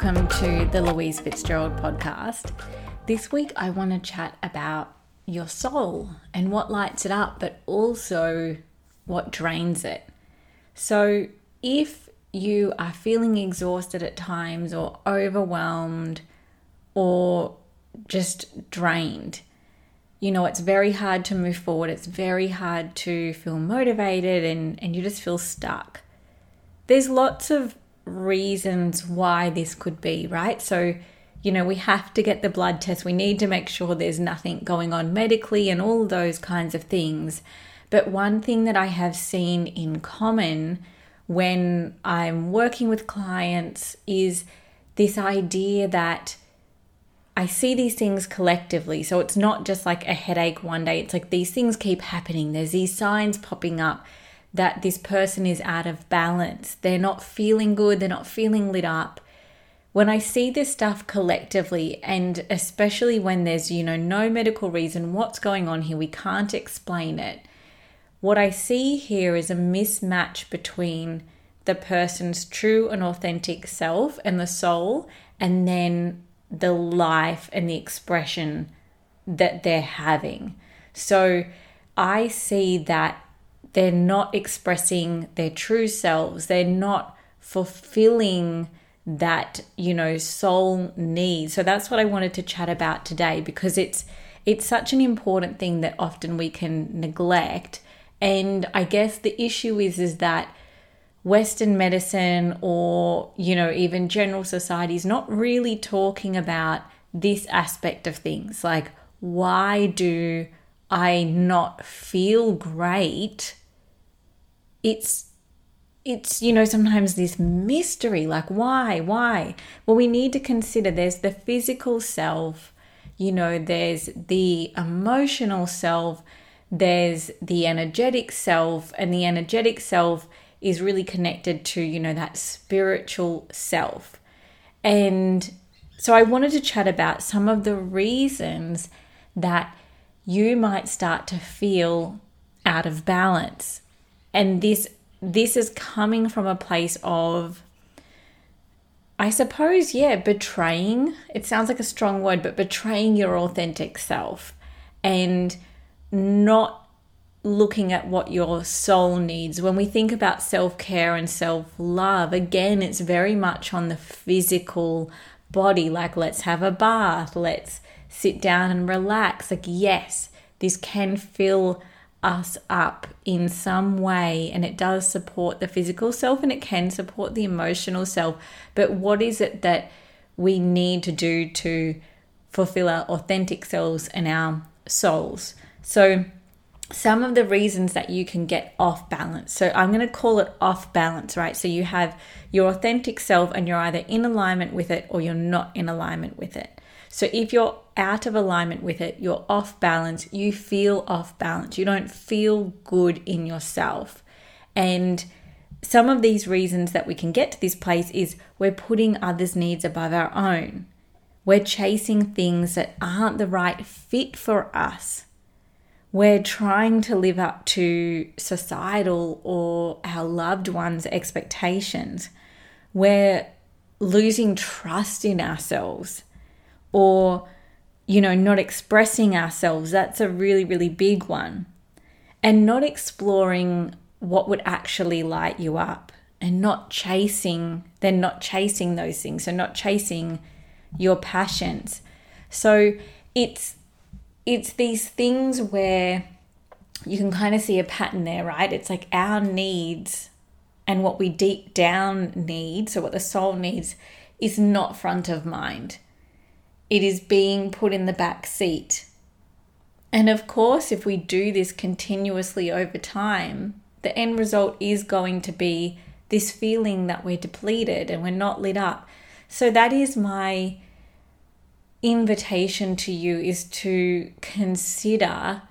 welcome to the Louise Fitzgerald podcast. This week, I want to chat about your soul and what lights it up, but also what drains it. So, if you are feeling exhausted at times, or overwhelmed, or just drained, you know, it's very hard to move forward. It's very hard to feel motivated and, and you just feel stuck. There's lots of reasons why this could be, right? So, you know, we have to get the blood test. We need to make sure there's nothing going on medically and all those kinds of things. But one thing that I have seen in common when I'm working with clients is this idea that I see these things collectively. So it's not just like a headache one day, it's like these things keep happening. There's these signs popping up that this person is out of balance. They're not feeling good, they're not feeling lit up. When I see this stuff collectively, and especially when there's, you know, no medical reason, what's going on here, we can't explain it. What I see here is a mismatch between the person's true and authentic self and the soul, and then the life and the expression that they're having. So I see that they're not expressing their true selves. They're not fulfilling that, you know, soul need. So that's what I wanted to chat about today because it's it's such an important thing that often we can neglect. And I guess the issue is is that Western medicine or, you know, even general society is not really talking about this aspect of things. Like, why do I not feel great it's it's you know sometimes this mystery like why why? Well we need to consider there's the physical self you know there's the emotional self there's the energetic self and the energetic self is really connected to you know that spiritual self. And so i wanted to chat about some of the reasons that you might start to feel out of balance and this this is coming from a place of I suppose, yeah, betraying. It sounds like a strong word, but betraying your authentic self and not looking at what your soul needs. When we think about self care and self love, again, it's very much on the physical body like, let's have a bath, let's sit down and relax. Like, yes, this can fill us up in some way and it does support the physical self and it can support the emotional self. But what is it that we need to do to fulfill our authentic selves and our souls? So, some of the reasons that you can get off balance. So, I'm going to call it off balance, right? So, you have your authentic self and you're either in alignment with it or you're not in alignment with it. So, if you're out of alignment with it, you're off balance, you feel off balance, you don't feel good in yourself. And some of these reasons that we can get to this place is we're putting others' needs above our own. We're chasing things that aren't the right fit for us. We're trying to live up to societal or our loved ones' expectations. We're losing trust in ourselves or you know, not expressing ourselves. That's a really, really big one. And not exploring what would actually light you up and not chasing, then not chasing those things. So, not chasing your passions. So, it's it's these things where you can kind of see a pattern there, right? It's like our needs and what we deep down need, so what the soul needs, is not front of mind it is being put in the back seat. And of course, if we do this continuously over time, the end result is going to be this feeling that we're depleted and we're not lit up. So that is my invitation to you is to consider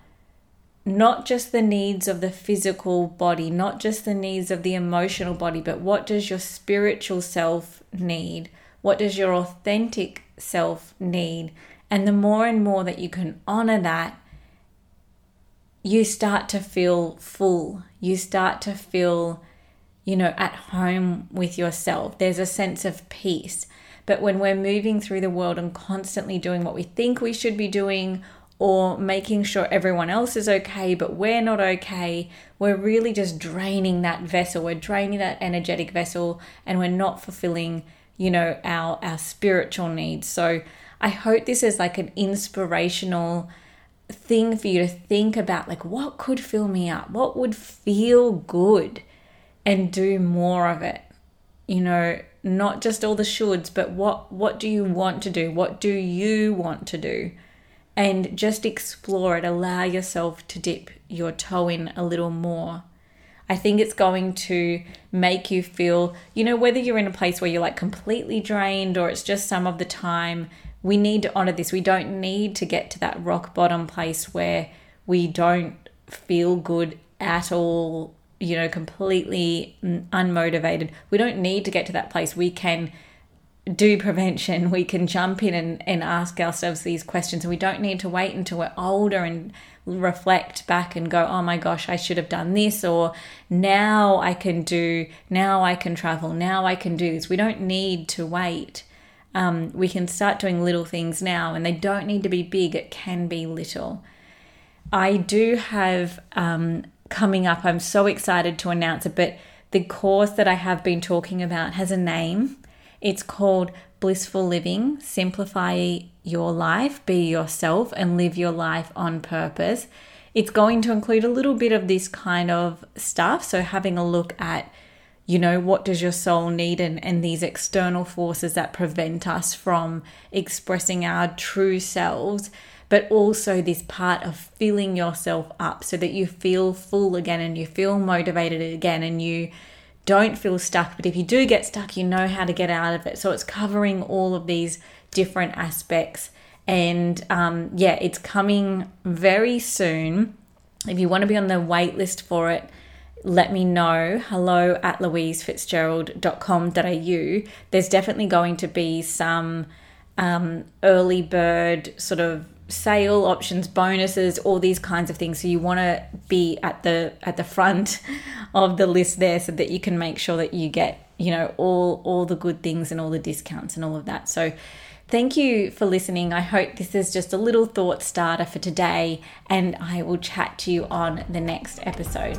not just the needs of the physical body, not just the needs of the emotional body, but what does your spiritual self need? What does your authentic self need. And the more and more that you can honor that, you start to feel full. You start to feel, you know, at home with yourself. There's a sense of peace. But when we're moving through the world and constantly doing what we think we should be doing, or making sure everyone else is okay, but we're not okay, we're really just draining that vessel. We're draining that energetic vessel and we're not fulfilling, you know, our, our spiritual needs. So I hope this is like an inspirational thing for you to think about like what could fill me up? What would feel good? And do more of it. You know, not just all the shoulds, but what what do you want to do? What do you want to do? and just explore it. Allow yourself to dip your toe in a little more. I think it's going to make you feel, you know, whether you're in a place where you're like completely drained or it's just some of the time, we need to honor this. We don't need to get to that rock bottom place where we don't feel good at all, you know, completely unmotivated. We don't need to get to that place. We can do prevention, we can jump in and, and ask ourselves these questions. And we don't need to wait until we're older and reflect back and go, oh my gosh, I should have done this, or now I can do, now I can travel, now I can do this. We don't need to wait. Um, we can start doing little things now, and they don't need to be big, it can be little. I do have um, coming up, I'm so excited to announce it, but the course that I have been talking about has a name. It's called Blissful Living Simplify Your Life, Be Yourself, and Live Your Life on Purpose. It's going to include a little bit of this kind of stuff. So, having a look at, you know, what does your soul need and, and these external forces that prevent us from expressing our true selves but also this part of filling yourself up so that you feel full again and you feel motivated again and you don't feel stuck. But if you do get stuck, you know how to get out of it. So it's covering all of these different aspects. And um, yeah, it's coming very soon. If you want to be on the wait list for it, let me know. Hello at louisefitzgerald.com.au. There's definitely going to be some um, early bird sort of sale options bonuses all these kinds of things. So you want to be at the at the front of the list there so that you can make sure that you get you know all all the good things and all the discounts and all of that. So thank you for listening. I hope this is just a little thought starter for today and i will chat to you on the next episode